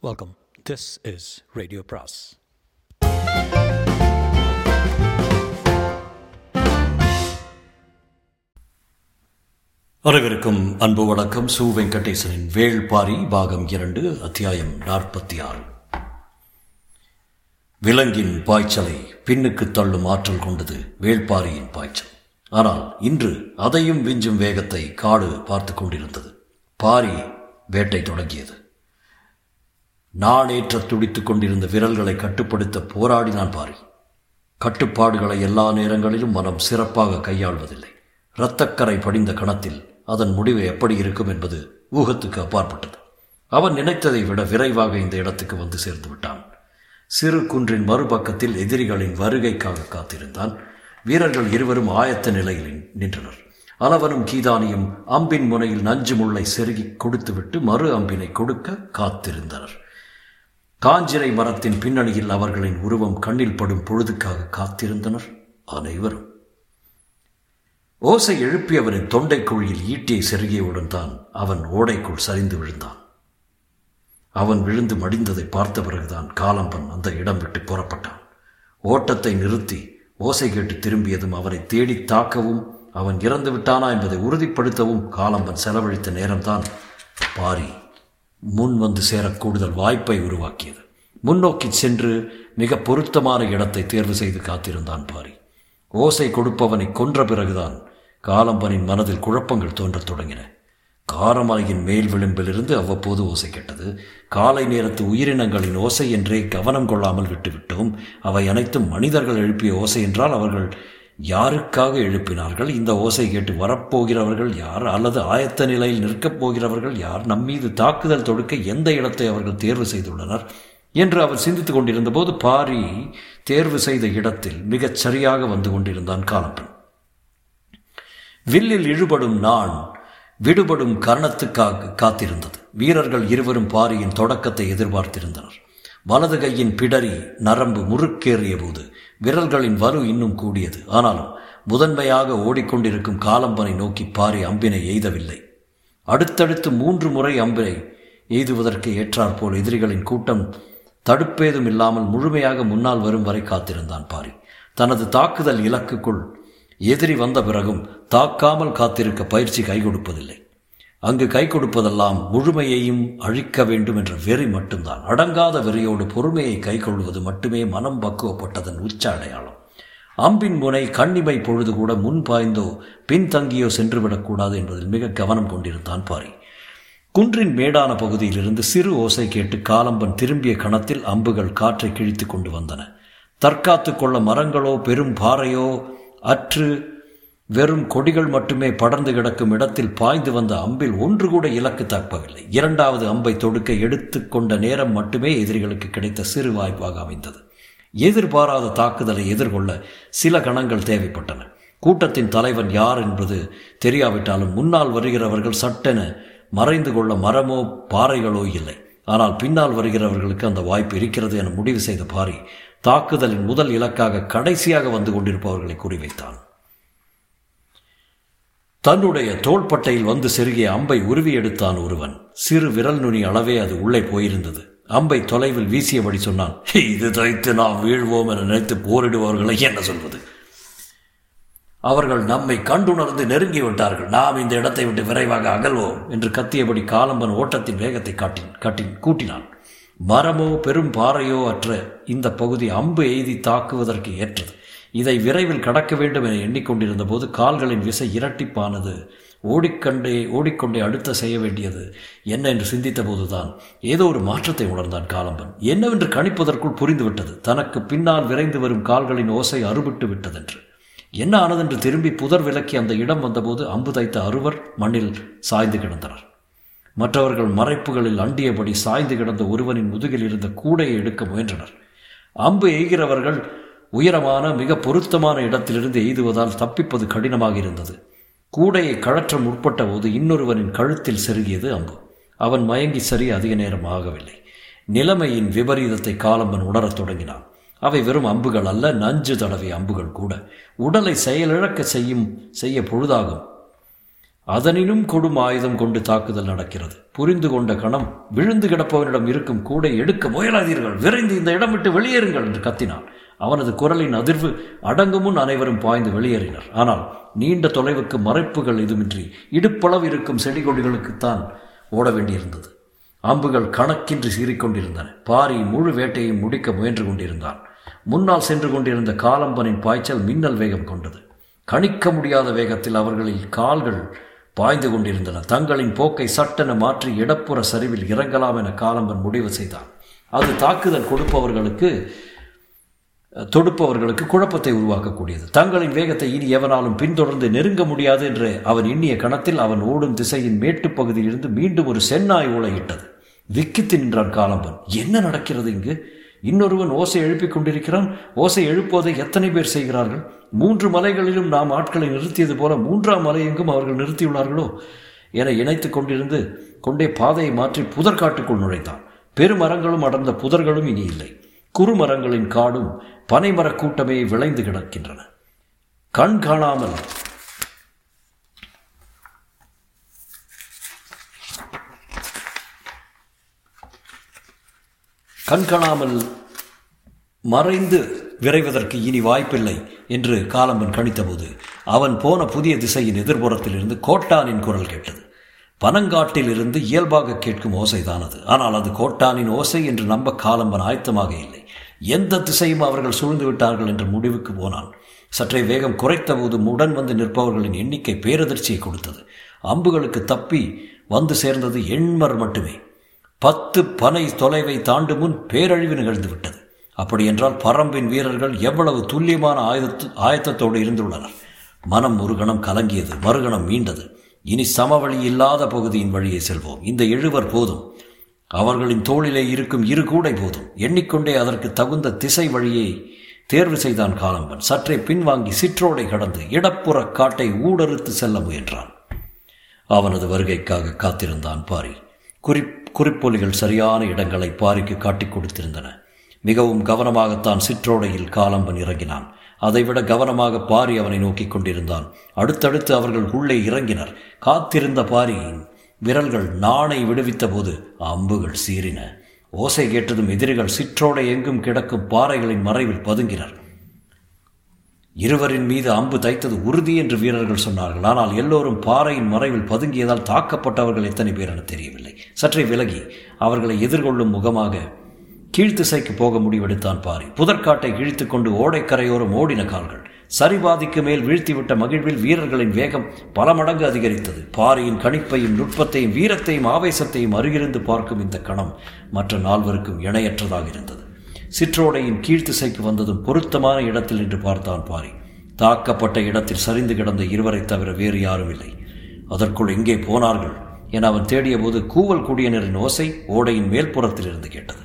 Welcome this is radio பிராஸ் வரவிருக்கும் அன்பு வணக்கம். சு வெங்கடேசனின் வேள்பாரி பாகம் இரண்டு அத்தியாயம் நாற்பத்தி ஆறு விலங்கின் பாய்ச்சலை பின்னுக்கு தள்ளும் ஆற்றல் கொண்டது வேள்பாரியின் பாய்ச்சல். ஆனால் இன்று அதையும் விஞ்சும் வேகத்தை காடு பார்த்து கொண்டிருந்தது. பாரி வேட்டை தொடங்கியது. நாளேற்ற துடித்துக் கொண்டிருந்த விரல்களை கட்டுப்படுத்த போராடினான் பாரி. கட்டுப்பாடுகளை எல்லா நேரங்களிலும் மனம் சிறப்பாக கையாள்வதில்லை. இரத்தக்கரை படிந்த கணத்தில் அதன் முடிவு எப்படி இருக்கும் என்பது ஊகத்துக்கு அப்பாற்பட்டது. அவன் நினைத்ததை விட விரைவாக இந்த இடத்துக்கு வந்து சேர்ந்து விட்டான். சிறு குன்றின் மறுபக்கத்தில் எதிரிகளின் வருகைக்காக காத்திருந்தான். வீரர்கள் இருவரும் ஆயத்த நிலையில் நின்றனர். அளவனும் கீதானியும் அம்பின் முனையில் நஞ்சு முள்ளை செருகி கொடுத்துவிட்டு மறு அம்பினை கொடுக்க காத்திருந்தனர். காஞ்சிரை மரத்தின் பின்னணியில் அவர்களின் உருவம் கண்ணில் படும் பொழுதுக்காக காத்திருந்தனர் அனைவரும். ஓசை எழுப்பியவரின் தொண்டை குழியில் ஈட்டியை செருகியவுடன் தான் அவன் ஓடைக்குள் சரிந்து விழுந்தான். அவன் விழுந்து மடிந்ததை பார்த்த பிறகுதான் காலம்பன் அந்த இடம் விட்டு புறப்பட்டான். ஓட்டத்தை நிறுத்தி ஓசை கேட்டு திரும்பியதும் அவனை தேடி தாக்கவும் அவன் இறந்து விட்டானா என்பதை உறுதிப்படுத்தவும் காலம்பன் செலவழித்த நேரம்தான் பாரி முன் வந்து சேர கூடுதல் வாய்ப்பை உருவாக்கியது. முன்னோக்கி சென்று மிக பொருத்தமான இடத்தை தேர்வு செய்து காத்திருந்தான் பாரி. ஓசை கொடுப்பவனை கொன்ற பிறகுதான் காலம்பனின் மனதில் குழப்பங்கள் தோன்றத் தொடங்கின. காரமலையின் மேல் விளிம்பிலிருந்து அவ்வப்போது ஓசை கேட்டது. காலை நேரத்து உயிரினங்களின் ஓசை என்றே கவனம் கொள்ளாமல் விட்டுவிட்டோம். அவை அனைத்தும் மனிதர்கள் எழுப்பிய ஓசை என்றால் அவர்கள் யாருக்காக எழுப்பினார்கள்? இந்த ஓசை கேட்டு வரப்போகிறவர்கள் யார்? அல்லது ஆயத்த நிலையில் நிற்கப் போகிறவர்கள் யார்? நம்மீது தாக்குதல் தொடுக்க எந்த இடத்தை அவர்கள் தேர்வு செய்துள்ளனர்? என்று அவர் சிந்தித்துக் கொண்டிருந்த போது பாரி தேர்வு செய்த இடத்தில் மிகச் சரியாக வந்து கொண்டிருந்தான் காலப்பன் வில்லில் இழுபடும் நான் விடுபடும் கரணத்துக்காக காத்திருந்தது. வீரர்கள் இருவரும் பாரியின் தொடக்கத்தை எதிர்பார்த்திருந்தனர். வலது கையின் பிடரி நரம்பு முறுக்கேறிய போது விரல்களின் வலு இன்னும் கூடியது. ஆனாலும் முதன்மையாக ஓடிக்கொண்டிருக்கும் காலம்பனை நோக்கி பாரி அம்பினை எய்தவில்லை. அடுத்தடுத்து மூன்று முறை அம்பினை எய்துவதற்கு ஏற்றாற்போல் எதிரிகளின் கூட்டம் தடுப்பேதும் இல்லாமல் முழுமையாக முன்னால் வரும் வரை காத்திருந்தான் பாரி. தனது தாக்குதல் இலக்குக்குள் எதிரி வந்த பிறகும் தாக்காமல் காத்திருக்க பயிற்சி கை கொடுப்பதில்லை அங்கு கை கொடுப்பதெல்லாம் முழுமையையும் அழிக்க வேண்டும் என்ற வெறி மட்டும்தான். அடங்காத வெறியோடு பொறுமையை கை கொள்வது மட்டுமே மனம் பக்குவப்பட்டதன் உச்ச அடையாளம். அம்பின் முனை கண்ணிமை பொழுது கூட முன் பாய்ந்தோ பின்தங்கியோ சென்றுவிடக்கூடாது என்பதில் மிக கவனம் கொண்டிருந்தான் பாரி. குன்றின் மேடான பகுதியிலிருந்து சிறு ஓசை கேட்டு காலம்பன் திரும்பிய கணத்தில் அம்புகள் காற்றை கிழித்து கொண்டு வந்தன. தற்காத்து கொள்ள மரங்களோ பெரும் பாறையோ அற்று வெறும் கொடிகள் மட்டுமே படர்ந்து கிடக்கும் இடத்தில் பாய்ந்து வந்த அம்பில் ஒன்று கூட இலக்கு தாக்கவில்லை இரண்டாவது அம்பை தொடுக்க எடுத்துக்கொண்ட நேரம் மட்டுமே எதிரிகளுக்கு கிடைத்த சிறு வாய்ப்பாக அமைந்தது. எதிர்பாராத தாக்குதலை எதிர்கொள்ள சில கணங்கள் தேவைப்பட்டன. கூட்டத்தின் தலைவன் யார் என்பது தெரியாவிட்டாலும் முன்னால் வருகிறவர்கள் சட்டென மறைந்து கொள்ள மரமோ பாறைகளோ இல்லை. ஆனால் பின்னால் வருகிறவர்களுக்கு அந்த வாய்ப்பு இருக்கிறது என முடிவு செய்த பாரி தாக்குதலின் முதல் இலக்காக கடைசியாக வந்து கொண்டிருப்பவர்களை குறிவைத்தான். தன்னுடைய தோள்பட்டையில் வந்து செருகிய அம்பை உருவி எடுத்தான் ஒருவன். சிறு விரல் நுனி அளவே அது உள்ளே போயிருந்தது. அம்பை தொலைவில் வீசியபடி சொன்னான் இது தைத்து நாம் வீழ்வோம் என நினைத்து போரிடுவார்களை என்ன சொல்வது? அவர்கள் நம்மை கண்டுணர்ந்து நெருங்கி விட்டார்கள். நாம் இந்த இடத்தை விட்டு விரைவாக அகல்வோம் என்று கத்தியபடி காலம்பன் ஓட்டத்தின் வேகத்தை காட்டின் காட்டின் கூட்டினான். மரமோ பெரும் பாறையோ அற்ற இந்த பகுதி அம்பு எய்தி தாக்குவதற்கு ஏற்றது. இதை விரைவில் கடக்க வேண்டும் என எண்ணிக்கொண்டிருந்த போது கால்களின் விசை இரட்டிப்பானது. ஓடிக்கண்டே ஓடிக்கொண்டே அடுத்த செய்ய வேண்டியது என்ன என்று சிந்தித்த போதுதான் ஏதோ ஒரு மாற்றத்தை உணர்ந்தான் காலம்பன். என்னவென்று கணிப்பதற்குள் புரிந்துவிட்டது. தனக்கு பின்னால் விரைந்து வரும் கால்களின் ஓசை அறுபட்டு விட்டதென்று. என்ன ஆனதென்று திரும்பி புதர் விலக்கி அந்த இடம் வந்தபோது அம்பு தைத்த அறுவர் மண்ணில் சாய்ந்து கிடந்தனர். மற்றவர்கள் மறைப்புகளில் அண்டியபடி சாய்ந்து கிடந்த ஒருவனின் முதுகில் இருந்த கூடையை எடுக்க முயன்றனர். அம்பு எய்கிறவர்கள் உயரமான மிக பொருத்தமான இடத்திலிருந்து எய்துவதால் தப்பிப்பது கடினமாக இருந்தது. கூடையை கழற்ற முற்பட்ட போது இன்னொருவனின் கழுத்தில் செருகியது அம்பு. அவன் மயங்கி சரி அதிக நேரம் ஆகவில்லை. நிலைமையின் விபரீதத்தை காலம்பன் உணரத் தொடங்கினான். அவை வெறும் அம்புகள் அல்ல நஞ்சு தடவை அம்புகள் கூட. உடலை செயலிழக்க செய்யும் செய்ய பொழுதாகும். அதனினும் கொடும் ஆயுதம் கொண்டு தாக்குதல் நடக்கிறது. புரிந்து கொண்ட கணம் விழுந்து கிடப்பவனிடம் இருக்கும் கூடை எடுக்க முயலாதீர்கள். விரைந்து இந்த இடம் விட்டு வெளியேறுங்கள் என்று கத்தினான். அவனது குரலின் அதிர்வு அடங்கும் முன் அனைவரும் பாய்ந்து வெளியேறினர். ஆனால் நீண்ட தொலைவுக்கு மறைப்புகள் எதுமின்றி இடுப்பளவு இருக்கும் செடி கொடிகளுக்குத்தான் ஓட வேண்டியிருந்தது. அம்புகள் கணக்கின்றி சீறிக்கொண்டிருந்தன. பாரி முழு வேட்டையை முடிக்க முயன்று கொண்டிருந்தான். முன்னால் சென்று கொண்டிருந்த காலம்பனின் பாய்ச்சல் மின்னல் வேகம் கொண்டது. கணிக்க முடியாத வேகத்தில் அவர்களில் கால்கள் பாய்ந்து கொண்டிருந்தன. தங்களின் போக்கை சட்டென மாற்றி இடப்புற சரிவில் இறங்கலாம் என காலம்பன் முடிவு செய்தான். அது தாக்குதல் கொடுப்பவர்களுக்கு தொடுப்பவர்களுக்கு குழப்பத்தை உருவாக்கக்கூடியது. தங்களின் வேகத்தை இனி எவனாலும் பின்தொடர்ந்து நெருங்க முடியாது என்று அவன் எண்ணிய கணத்தில் அவன் ஓடும் திசையின் மேட்டுப் பகுதியிலிருந்து மீண்டும் ஒரு சென்னாய் ஊழையிட்டது விக்கித்து நின்றான் காலம்பன். என்ன நடக்கிறது இங்கு? இன்னொருவன் ஓசை எழுப்பிக் கொண்டிருக்கிறான். ஓசை எழுப்புவதை எத்தனை பேர் செய்கிறார்கள்? மூன்று மலைகளிலும் நாம் ஆட்களை நிறுத்தியது போல மூன்றாம் மலை எங்கும் அவர்கள் நிறுத்தியுள்ளார்களோ? என இணைத்து கொண்டிருந்து கொண்டே பாதையை மாற்றி புதர்காட்டுக்குள் நுழைத்தான் பெருமரங்களும் அடர்ந்த புதர்களும் இனி இல்லை. குறுமரங்களின் காடும் பனைமரக் கூட்டமே விளைந்து கிடக்கின்றன. கண் காணாமல். கண்காணாமல் மறைந்து விரைவதற்கு இனி வாய்ப்பில்லை என்று காலம்பன் கணித்தபோது அவன் போன புதிய திசையின் எதிர்புறத்திலிருந்து கோட்டானின் குரல் கேட்டது. பனங்காட்டில் இருந்து இயல்பாக கேட்கும் ஓசைதான் அது ஆனால் அது கோட்டானின் ஓசை என்று நம்ப காலம்பன் ஆயத்தமாக இல்லை. எந்த திசையும் அவர்கள் சூழ்ந்து விட்டார்கள் என்ற முடிவுக்கு போனான். சற்றே வேகம் குறைத்தபோது உடன் வந்து நிற்பவர்களின் எண்ணிக்கை பேரதிர்ச்சியை கொடுத்தது. அம்புகளுக்கு தப்பி வந்து சேர்ந்தது எண்மர் மட்டுமே. பத்து பனை தொலைவை தாண்டு முன் பேரழிவு நிகழ்ந்து விட்டது. அப்படியென்றால் பரம்பின் வீரர்கள் எவ்வளவு துல்லியமான ஆயுதத்து ஆயத்தத்தோடு இருந்துள்ளனர். மனம் ஒரு கணம் கலங்கியது மறுகணம் மீண்டது. இனி சமவழி இல்லாத பகுதியின் வழியே செல்வோம். இந்த எழுவர் போதும். அவர்களின் தோளிலே இருக்கும் இரு கூடை போதும். எண்ணிக்கொண்டே அதற்கு தகுந்த திசை வழியை தேர்வு செய்தான் காலம்பன். சற்றே பின்வாங்கி சிற்றோடை கடந்து இடப்புற காட்டை ஊடறுத்து செல்ல முயன்றான். அவனது வருகைக்காக காத்திருந்தான் பாரி. குறி குறிப்பொலிகள் சரியான இடங்களை பாரிக்கு காட்டிக் கொடுத்திருந்தன. மிகவும் கவனமாகத்தான் சிற்றோடையில் காலம்பன் இறங்கினான். அதைவிட கவனமாக பாரி அவனை நோக்கிக் கொண்டிருந்தான். அடுத்தடுத்து அவர்கள் உள்ளே இறங்கினர். காத்திருந்த பாரியின் விரல்கள் நாணை விடுவித்த போது அம்புகள் சீறின. ஓசை கேட்டதும் எதிரிகள் சிற்றோடை எங்கும் கிடக்கும் பாறைகளின் மறைவில் பதுங்கினர். இருவரின் மீது அம்பு தைத்தது உறுதி என்று வீரர்கள் சொன்னார்கள். ஆனால் எல்லோரும் பாறையின் மறைவில் பதுங்கியதால் தாக்கப்பட்டவர்கள் எத்தனை பேர் என தெரியவில்லை. சற்றே விலகி அவர்களை எதிர்கொள்ளும் முகமாக கீழ்த்திசைக்கு போக முடிவெடுத்தான் பாரி. புதற்காட்டை கிழித்து கொண்டு ஓடைக்கரையோரம் ஓடின கால்கள். சரிபாதிக்கு மேல் வீழ்த்திவிட்ட மகிழ்வில் வீரர்களின் வேகம் பல மடங்கு அதிகரித்தது. பாரியின் கணிப்பையும் நுட்பத்தையும் வீரத்தையும் ஆவேசத்தையும் அருகிருந்து பார்க்கும் இந்த கணம் மற்ற நால்வருக்கும் இணையற்றதாக இருந்தது. சிற்றோடையின் கீழ்த்திசைக்கு வந்ததும் பொருத்தமான இடத்தில் நின்று பார்த்தான் பாரி. தாக்கப்பட்ட இடத்தில் சரிந்து கிடந்த இருவரை தவிர வேறு யாரும் இல்லை. அதற்குள் எங்கே போனார்கள் என அவன் தேடிய போது கூவல் குடியினரின் ஓசை ஓடையின் மேல்புறத்தில் இருந்து கேட்டது.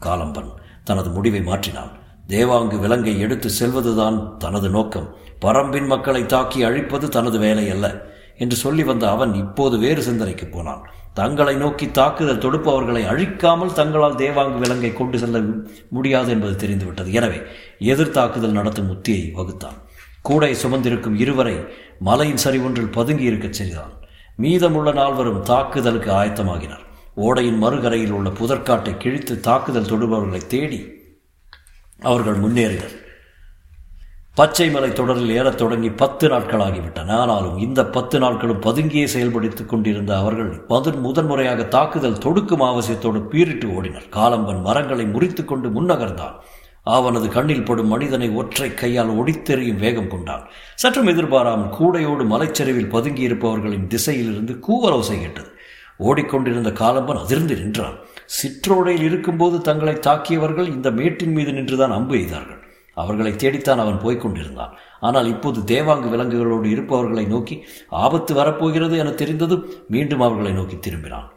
காலம்பன் தனது முடிவை மாற்றினான். தேவாங்கு விலங்கை எடுத்து செல்வதுதான் தனது நோக்கம். பரம்பின் மக்களை தாக்கி அழிப்பது தனது வேலை அல்ல என்று சொல்லி வந்த அவன் இப்போது வேறு சிந்தனைக்கு போனான். தங்களை நோக்கி தாக்குதல் தொடுப்பவர்களை அழிக்காமல் தங்களால் தேவாங்கு விலங்கை கொண்டு செல்ல முடியாது என்பது தெரிந்துவிட்டது. எனவே எதிர்த்தாக்குதல் நடத்தும் உத்தியை வகுத்தான். கூடை சுமந்திருக்கும் இருவரை மலையின் சரிவொன்றில் பதுங்கி இருக்கச் செய்தான். மீதமுள்ள நால்வரும் தாக்குதலுக்கு ஆயத்தமாகினர். ஓடையின் மறுகரையில் உள்ள புதற்காட்டை கிழித்து தாக்குதல் தொடுபவர்களை தேடி அவர்கள் முன்னேறினர். பச்சை மலை தொடரில் ஏறத் தொடங்கி பத்து நாட்களாகிவிட்டன. ஆனாலும் இந்த பத்து நாட்களும் பதுங்கியே செயல்படுத்திக் கொண்டிருந்த அவர்கள் முதன் முதன்முறையாக தாக்குதல் தொடுக்கும் அவசியத்தோடு பீரிட்டு ஓடினர். காலம்பன் மரங்களை முறித்து கொண்டு முன்னகர்ந்தான். அவனது கண்ணில் படும் மனிதனை ஒற்றை கையால் ஒடித்தெறியும் வேகம் கொண்டான். சற்றும் எதிர்பாராமல் கூடையோடு மலைச்சரிவில் பதுங்கியிருப்பவர்களின் திசையிலிருந்து கூவலோசை கேட்டது. ஓடிக்கொண்டிருந்த காலம்பன் அதிர்ந்து நின்றான். சிற்றோடையில் இருக்கும்போது தங்களை தாக்கியவர்கள் இந்த மேட்டின் மீது நின்றுதான் அம்பு எய்தார்கள். அவர்களை தேடித்தான் அவன் போய்கொண்டிருந்தான் ஆனால் இப்போது தேவாங்கு விலங்குகளோடு இருப்பவர்களை நோக்கி ஆபத்து வரப்போகிறது என தெரிந்ததும் மீண்டும் அவர்களை நோக்கி திரும்பினான்.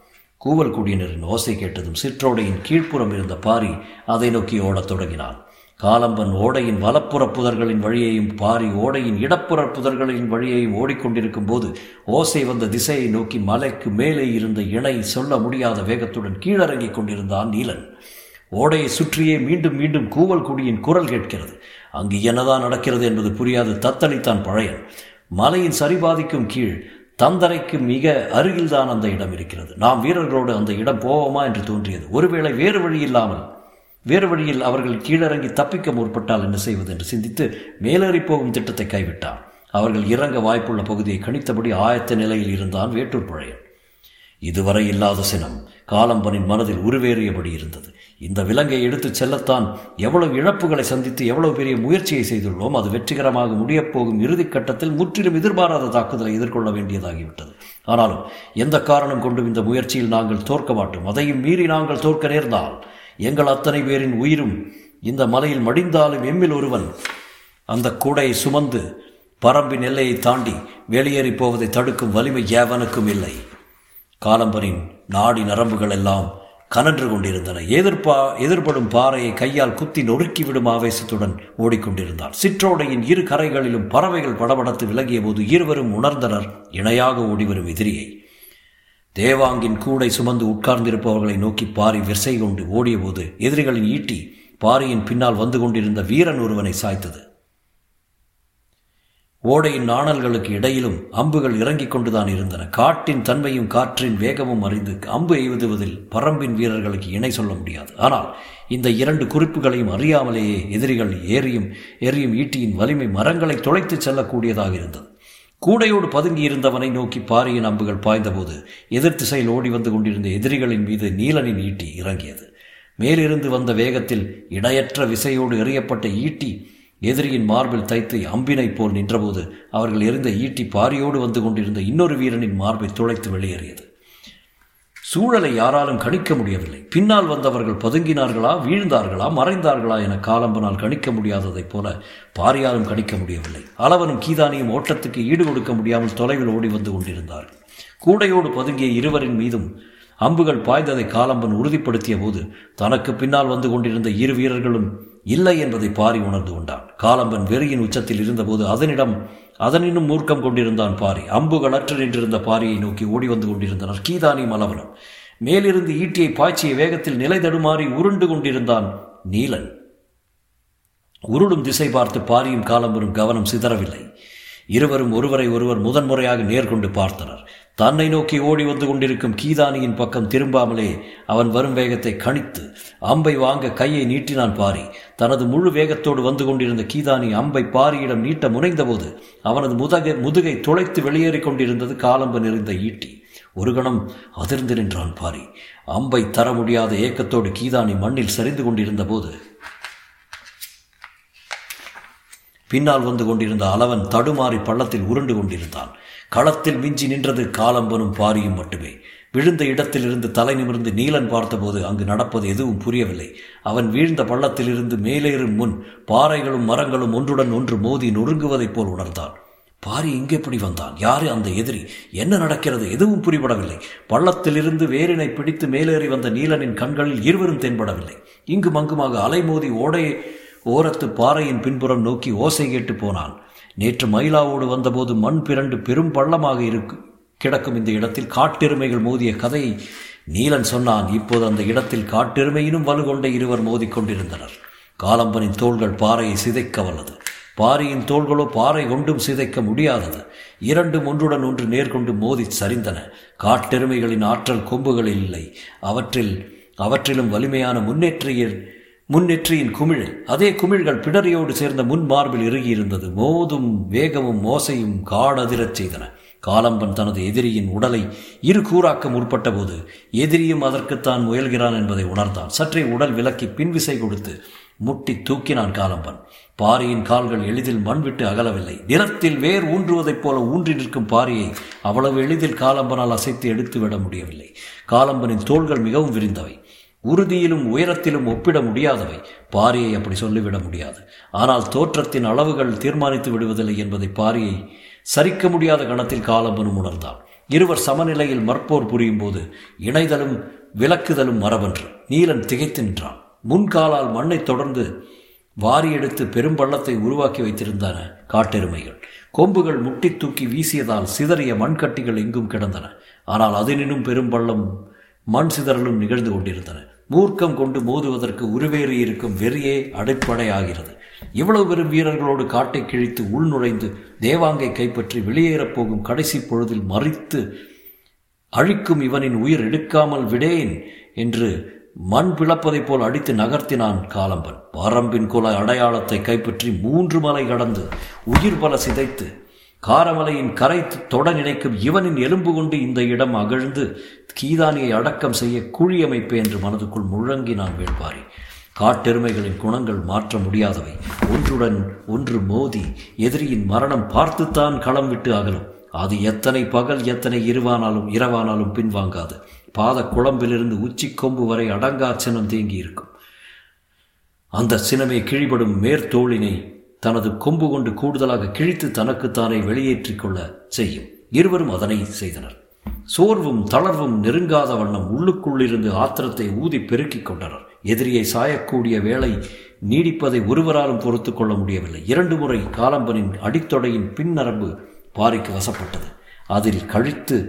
கூவல் குடியினரின் ஓசை கேட்டதும் சிற்றோடையின் கீழ்ப்புறம் இருந்த பாரி அதை நோக்கி ஓடத் தொடங்கினான். காலம்பன் ஓடையின் வலப்புற புதர்களின் வழியையும் பாரி ஓடையின் இடப்புற புதர்களின் வழியையும் ஓடிக்கொண்டிருக்கும் போது ஓசை வந்த திசையை நோக்கி மலைக்கு மேலே இருந்த இணை சொல்ல முடியாத வேகத்துடன் கீழறங்கிக் கொண்டிருந்தான் நீலன். ஓடையை சுற்றியே மீண்டும் மீண்டும் கூவல் குடியின் குரல் கேட்கிறது. அங்கு என்னதான் நடக்கிறது என்பது புரியாது தத்தளித்தான் பழையன். மலையின் சரிபாதிக்கும் கீழ் தந்தரைக்கு மிக அருகில்தான் அந்த இடம் இருக்கிறது. நாம் வீரர்களோடு அந்த இடம் போவோமா என்று தோன்றியது. ஒருவேளை வேறு வழி இல்லாமல் வேறு வழியில் அவர்கள் கீழிறங்கி தப்பிக்க முற்பட்டால் என்ன செய்வது என்று சிந்தித்து மேலேறி போகும் திட்டத்தை கைவிட்டான். அவர்கள் இறங்க வாய்ப்புள்ள பகுதியை கணித்தபடி ஆயத்த நிலையில் இருந்தான் வேட்டூர் புழையன். இதுவரை இல்லாத சினம் காலம்பனின் மனதில் உருவேறியபடி இருந்தது. இந்த விலங்கை எடுத்துச் செல்லத்தான் எவ்வளவு இழப்புகளை சந்தித்து எவ்வளவு பெரிய முயற்சியை செய்துள்ளோம் அது வெற்றிகரமாக முடியப் போகும் இறுதிக் கட்டத்தில் முற்றிலும் எதிர்பாராத தாக்குதலை எதிர்கொள்ள வேண்டியதாகிவிட்டது. ஆனாலும் எந்த காரணம் கொண்டும் இந்த முயற்சியில் நாங்கள் தோற்க மாட்டோம்? அதையும் மீறி நாங்கள் தோற்க நேர்ந்தால் எங்கள் அத்தனை பேரின் உயிரும் இந்த மலையில் மடிந்தாலும் எம்மில் ஒருவன். அந்த கூடையை சுமந்து பரம்பின் எல்லையை தாண்டி வெளியேறி போவதை தடுக்கும் வலிமை ஏவனுக்கும் இல்லை. காலம்பரின் நாடி நரம்புகள் எல்லாம் கனன்று கொண்டிருந்தன. எதிர்ப்பா எதிர்படும் பாறையை கையால் குத்தி நொறுக்கிவிடும் ஆவேசத்துடன் ஓடிக்கொண்டிருந்தார் சிற்றோடையின் இரு கரைகளிலும் பறவைகள் படபடத்து விலகிய போது இருவரும் உணர்ந்தனர். இணையாக ஓடிவரும் எதிரியை. தேவாங்கின் கூடை சுமந்து உட்கார்ந்திருப்பவர்களை நோக்கி பாரி விசை கொண்டு ஓடியபோது எதிரிகளின் ஈட்டி பாரியின் பின்னால் வந்து கொண்டிருந்த வீரன் ஒருவனை சாய்த்தது. ஓடையின் நாணல்களுக்கு இடையிலும் அம்புகள் இறங்கிக் கொண்டுதான் இருந்தன. காட்டின் தன்மையும் காற்றின் வேகமும் அறிந்து அம்பு எய்துவதில் பரம்பின் வீரர்களுக்கு இணை சொல்ல முடியாது. ஆனால் இந்த இரண்டு குறிப்புகளையும் அறியாமலேயே எதிரிகள் ஏறியும் எரியும் ஈட்டியின் வலிமை மரங்களை துளைத்து செல்லக்கூடியதாக இருந்தது. கூடையோடு பதுங்கி இருந்தவனை நோக்கி பாரியின் அம்புகள் பாய்ந்தபோது எதிர் திசையில் ஓடி வந்து கொண்டிருந்த எதிரிகளின் மீது நீலனின் ஈட்டி இறங்கியது. மேலிருந்து வந்த வேகத்தில் இடையற்ற விசையோடு எறியப்பட்ட ஈட்டி எதிரியின் மார்பில் தைத்து அம்பினைப் போல் நின்றபோது அவர்கள் எறிந்த ஈட்டி பாரியோடு வந்து கொண்டிருந்த இன்னொரு வீரனின் மார்பை துளைத்து வெளியேறியது. சூழலை யாராலும் கணிக்க முடியவில்லை. பின்னால் வந்தவர்கள் பதுங்கினார்களா வீழ்ந்தார்களா மறைந்தார்களா என காலம்பனால் கணிக்க முடியாததைப் போல பாரியாலும் கணிக்க முடியவில்லை. அளவனும் கீதானியும் ஓட்டத்துக்கு ஈடு கொடுக்க முடியாமல் தொலைவில் ஓடி வந்து கொண்டிருந்தார்கள் கூடையோடு பதுங்கிய இருவரின் மீதும் அம்புகள் பாய்ந்ததை காலம்பன் உறுதிப்படுத்திய போது தனக்கு பின்னால் வந்து கொண்டிருந்த இரு வீரர்களும் இல்லை என்பதை பாரி உணர்ந்து கொண்டான். காலம்பன் வெறியின் உச்சத்தில் இருந்தபோது அதனிடம் அதனினும் மூர்க்கம் கொண்டிருந்தான் பாரி. அம்புகள் அற்று நின்றிருந்த பாரியை நோக்கி ஓடி வந்து கொண்டிருந்தனர். கீதானி மலவனும். மேலிருந்து ஈட்டியை பாய்ச்சிய வேகத்தில் நிலை தடுமாறி உருண்டு கொண்டிருந்தான் நீலன். உருளும் திசை பார்த்து பாரியும் காலம்பரும் கவனம் சிதறவில்லை. இருவரும் ஒருவரை ஒருவர் முதன்முறையாக நேர்கொண்டு பார்த்தனர். தன்னை நோக்கி ஓடி வந்து கொண்டிருக்கும் கீதானியின் பக்கம் திரும்பாமலே அவன் வரும் வேகத்தை கணித்து அம்பை வாங்க கையை நீட்டினான் பாரி. தனது முழு வேகத்தோடு வந்து கொண்டிருந்த கீதானி அம்பை பாரியிடம் நீட்ட முனைந்தபோது அவனது முதுகை முதுகை துளைத்து வெளியேறிக் கொண்டிருந்தது காலம்பு நிறைந்த ஈட்டி. ஒரு கணம் அதிர்ந்து நின்றான் பாரி. அம்பை தர முடியாத ஏக்கத்தோடு கீதானி மண்ணில் சரிந்து கொண்டிருந்த போது பின்னால் வந்து கொண்டிருந்த அளவன் தடுமாறி பள்ளத்தில் உருண்டு கொண்டிருந்தான். களத்தில் மிஞ்சி நின்றது காலம்பனும் பாரியும் மட்டுமே. விழுந்த இடத்திலிருந்து தலை நிமிர்ந்து நீலன் பார்த்தபோது அங்கு நடப்பது எதுவும் புரியவில்லை. அவன் வீழ்ந்த பள்ளத்திலிருந்து மேலேறும் முன் பாறைகளும் மரங்களும் ஒன்றுடன் ஒன்று மோதி நொறுங்குவதைப் போல் உணர்ந்தான். பாரி இங்கே எப்படி வந்தான்? யாரு அந்த எதிரி? என்ன நடக்கிறது? எதுவும் புரிபடவில்லை. பள்ளத்திலிருந்து வேரினை பிடித்து மேலேறி வந்த நீலனின் கண்களில் இருவரும் தென்படவில்லை. இங்கு மங்குமாக அலைமோதி ஓடை ஓரத்து பாறையின் பின்புறம் நோக்கி ஓசை கேட்டு போனான். நேற்று மயிலாவோடு வந்தபோது மண் பிறண்டு பெரும் பள்ளமாக இருக்கு. கிடக்கும் இந்த இடத்தில் காட்டெருமைகள் மோதிய கதையை நீலன் சொன்னான். இப்போது அந்த இடத்தில் காட்டெருமையினும் வலுகொண்ட இருவர் மோதிக்கொண்டிருந்தனர் காலம்பனின் தோள்கள் பாறையை சிதைக்க வல்லது. பாரியின் தோள்களோ பாறை கொண்டும் சிதைக்க முடியாதது. இரண்டும் ஒன்றுடன் ஒன்று நேர்கொண்டு மோதி சரிந்தன. காட்டெருமைகளின் ஆற்றல் கொம்புகளில் இல்லை. அவற்றில் அவற்றிலும் வலிமையான முன்னேற்றியர் முன்னெற்றியின் குமிழ். அதே குமிழ்கள் பிடரியோடு சேர்ந்த முன் மார்பில் இறுகியிருந்தது. மோதும் வேகமும் மோசையும் காடதிரச் செய்தன. காலம்பன் தனது எதிரியின் உடலை இரு கூறாக்க முற்பட்ட போது எதிரியும் அதற்குத்தான் முயல்கிறான் என்பதை உணர்ந்தான். சற்றே உடல் விலக்கி பின்விசை கொடுத்து முட்டி தூக்கினான் காலம்பன். பாரியின் கால்கள் எளிதில் மண் விட்டு அகலவில்லை. நிலத்தில் வேர் ஊன்றுவதைப் போல ஊன்றி நிற்கும் பாரியை அவ்வளவு எளிதில் காலம்பனால் அசைத்து எடுத்துவிட முடியவில்லை. காலம்பனின் தோள்கள் மிகவும் விரிந்தவை. உறுதியிலும் உயரத்திலும் ஒப்பிட முடியாதவை. பாரியை அப்படி சொல்லிவிட முடியாது. ஆனால் தோற்றத்தின் அளவுகள் தீர்மானித்து விடுவதில்லை என்பதை பாரியை சரிக்க முடியாத கணத்தில் காலம்பனும் உணர்ந்தான். இருவர் சமநிலையில் மற்போர் புரியும் போது இணைதலும் விலக்குதலும் மரபன்று. நீலன் திகைத்து நின்றான். முன்காலால் மண்ணை தொடர்ந்து வாரி எடுத்து பெரும்பள்ளத்தை உருவாக்கி வைத்திருந்தன காட்டெருமைகள். கொம்புகள் முட்டி தூக்கி வீசியதால் சிதறிய மண்கட்டிகள் எங்கும் கிடந்தன. ஆனால் அதனினும் பெரும்பள்ளம் மண் சிதறலும் நிகழ்ந்து கொண்டிருந்தன. மூர்க்கம் கொண்டு மோதுவதற்கு உருவேறி இருக்கும் வெறியே அடிப்படை ஆகிறது இவ்வளவு பெரும் வீரர்களோடு காட்டை கிழித்து உள்நுழைந்து தேவாங்கை கைப்பற்றி வெளியேறப் போகும் கடைசி பொழுதில் மறித்து அழிக்கும் இவனின் உயிர் எடுக்காமல் விடேன் என்று மண் பிளப்பதைப் போல் அடித்து நகர்த்தினான் காலம்பன். பாரம்பின் குல அடையாளத்தை கைப்பற்றி மூன்று மலை கடந்து உயிர் பல சிதைத்து காரமலையின் கரை தொட நினைக்கும் இவனின் எலும்பு கொண்டு இந்த இடம் அகழ்ந்து கீதானியை அடக்கம் செய்ய குழி அமைப்பு என்று மனதுக்குள் முழங்கினான் வேள்பாரி. காட்டெருமைகளின் குணங்கள் மாற்ற முடியாதவை. ஒன்றுடன் ஒன்று மோதி எதிரியின் மரணம் பார்த்துத்தான் களம் விட்டு அகலும். அது எத்தனை பகல் எத்தனை இருவானாலும் இரவானாலும் பின்வாங்காது. பாத குழம்பிலிருந்து உச்சி கொம்பு வரை அடங்கா சினம் தேங்கி இருக்கும் அந்த சினமே கிழிபடும் மேற்தோளினை தனது கொம்பு கொண்டு கூடுதலாக கிழித்து தனக்குத்தானே வெளியேற்றிக் கொள்ள செய்யும். இருவரும் அதனை செய்தனர். சோர்வும் தளர்வும் நெருங்காத வண்ணம் உள்ளுக்குள்ளிருந்து ஆத்திரத்தை ஊதி பெருக்கிக் கொண்டனர். எதிரியை சாயக்கூடிய வேலை நீடிப்பதை ஒருவராலும் பொறுத்து கொள்ள முடியவில்லை. இரண்டு முறை காலம்பனின் அடித்தொடையின் பின்னரம்பு பாரிக்கு வசப்பட்டது. அதில் கழித்து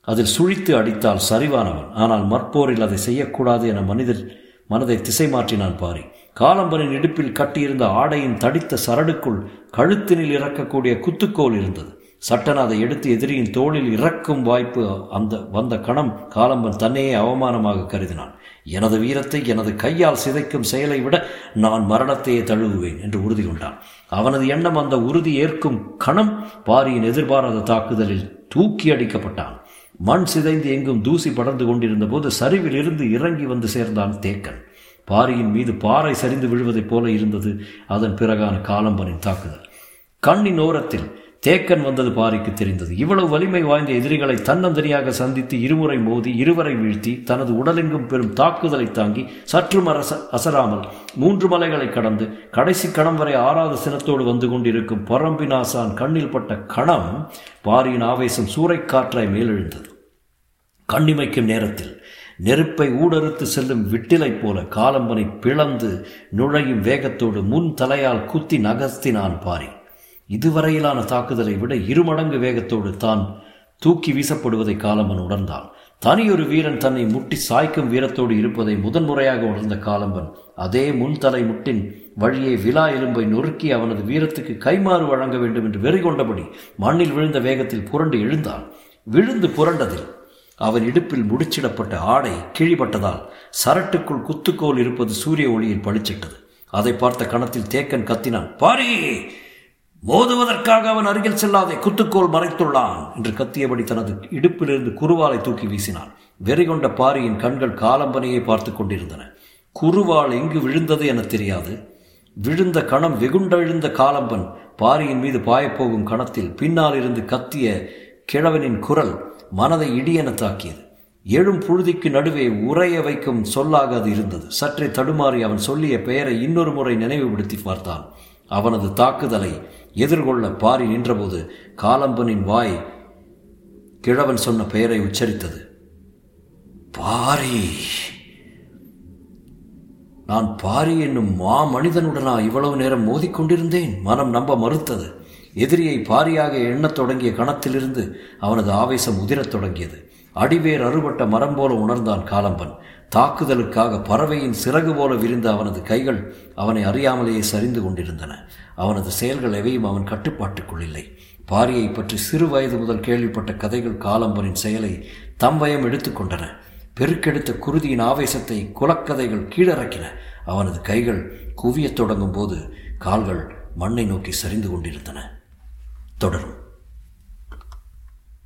அதில் சுழித்து அடித்தால் சரிவானவன். ஆனால் மற்போரில் அதை செய்யக்கூடாது என மனிதர் மனதை திசை மாற்றினான் பாரி காலம்பரின் இடுப்பில் கட்டியிருந்த ஆடையின் தடித்த சரடுக்குள் கழுத்தினில் இறக்கக்கூடிய குத்துக்கோல் இருந்தது. சட்டன் அதை எடுத்து எதிரியின் தோளில் இறக்கும் வாய்ப்பு அந்த வந்த கணம் காலம்பன் தன்னையே அவமானமாக கருதினான். எனது வீரத்தை எனது கையால் சிதைக்கும் செயலை விட நான் மரணத்தையே தழுவுவேன் என்று உறுதி கொண்டான். அவனது எண்ணம் அந்த உறுதி ஏற்கும் கணம் பாரியின் எதிர்பாராத தாக்குதலில் தூக்கி அடிக்கப்பட்டான். மண் சிதைந்து எங்கும் தூசி படர்ந்து கொண்டிருந்த போது சரிவில் இருந்து இறங்கி வந்து சேர்ந்தான் தேக்கன். பாரியின் மீது பாறை சரிந்து விழுவதைப் போல இருந்தது. அதன் பிறகான காலம்பனின் தாக்குதல். கண்ணின் ஓரத்தில் தேக்கன் வந்தது பாரிக்கு தெரிந்தது. இவ்வளவு வலிமை வாய்ந்த எதிரிகளை தன்னந்தனியாக சந்தித்து இருமுறை மோதி இருவரை வீழ்த்தி தனது உடலெங்கும் பெரும் தாக்குதலை தாங்கி சற்றும் அரச அசராமல் மூன்று மலைகளை கடந்து கடைசி கணம் வரை ஆறாவது சினத்தோடு வந்து கொண்டிருக்கும் பரம்பினாசான் கண்ணில் பட்ட கணம் பாரியின் ஆவேசம் சூறைக்காற்றாய் மேலெழுந்தது. கண்ணிமைக்கும் நேரத்தில் நெருப்பை ஊடறுத்து செல்லும் விட்டிலைப் போல காலம்பனை பிளந்து நுழையும் வேகத்தோடு முன் தலையால் குத்தி நகர்த்தினான் பாரி. இதுவரையிலான தாக்குதலை விட இருமடங்கு வேகத்தோடு தான் தூக்கி வீசப்படுவதை காலம்பன் உணர்ந்தான். தனியொரு வீரன் தன்னை முட்டி சாய்க்கும் வீரத்தோடு இருப்பதை முதன்முறையாக உணர்ந்த காலம்பன் அதே முன்தலை முட்டின் வழியே விழா எலும்பை நொறுக்கி அவனது வீரத்துக்கு கைமாறு வழங்க வேண்டும் என்று வெறி கொண்டபடி மண்ணில் விழுந்த வேகத்தில் புரண்டு எழுந்தான். விழுந்து புரண்டதில் அவன் இடுப்பில் முடிச்சிடப்பட்ட ஆடை கிழிபட்டதால் சரட்டுக்குள் குத்துக்கோல் இருப்பது சூரிய ஒளியில் பளிச்சிட்டது. அதை பார்த்த கணத்தில் தேக்கன் கத்தினான் பாரி மோதுவதற்காக அவன் அருகில் செல்லாதே குத்துக்கோல் மறைத்துள்ளான் என்று கத்தியபடி தனது இடுப்பிலிருந்து குருவாலை தூக்கி வீசினான். வெறி கொண்ட பாரியின் கண்கள் காலம்பனையை பார்த்து கொண்டிருந்தன. குருவால் எங்கு விழுந்தது என தெரியாது. விழுந்த கணம் வெகுண்டெழுந்த காலம்பன் பாரியின் மீது பாயப்போகும் கணத்தில் பின்னால் இருந்து கத்திய கிழவனின் குரல் மனதை இடியென தாக்கியது எழும் புழுதிக்கு நடுவே உறைய வைக்கும் சொல்லாக அது இருந்தது. சற்றே தடுமாறி அவன் சொல்லிய பெயரை இன்னொரு முறை நினைவுபடுத்தி பார்த்தான். அவனது தாக்குதலை எதிர்கொள்ள பாரி நின்றபோது காலம்பனின் வாய் கிழவன் சொன்ன பெயரை உச்சரித்தது. பாரி நான் பாரி என்னும் மா மனிதனுடனா இவ்வளவு நேரம் மோதிக்கொண்டிருந்தேன்? மனம் நம்ப மறுத்தது. எதிரியை பாரியாக எண்ணத் தொடங்கிய கணத்திலிருந்து அவனது ஆவேசம் உதிரத் தொடங்கியது. அடிவேர் அறுபட்ட மரம் போல உணர்ந்தான் காலம்பன். தாக்குதலுக்காக பறவையின் சிறகு போல விரிந்த அவனது கைகள் அவனை அறியாமலேயே சரிந்து கொண்டிருந்தன. அவனது செயல்கள் எவையும் அவன் கட்டுப்பாட்டுக்குள் இல்லை. பாரியை பற்றி சிறு வயது முதல் கேள்விப்பட்ட கதைகள் காலம்பனின் செயலை தம்பயம் எடுத்துக்கொண்டன பெருக்கெடுத்த குருதியின் ஆவேசத்தை குலக்கதைகள் கீழறக்கின. அவனது கைகள் குவியத் தொடங்கும் போது கால்கள் மண்ணை நோக்கி சரிந்து கொண்டிருந்தன. தொடரும்.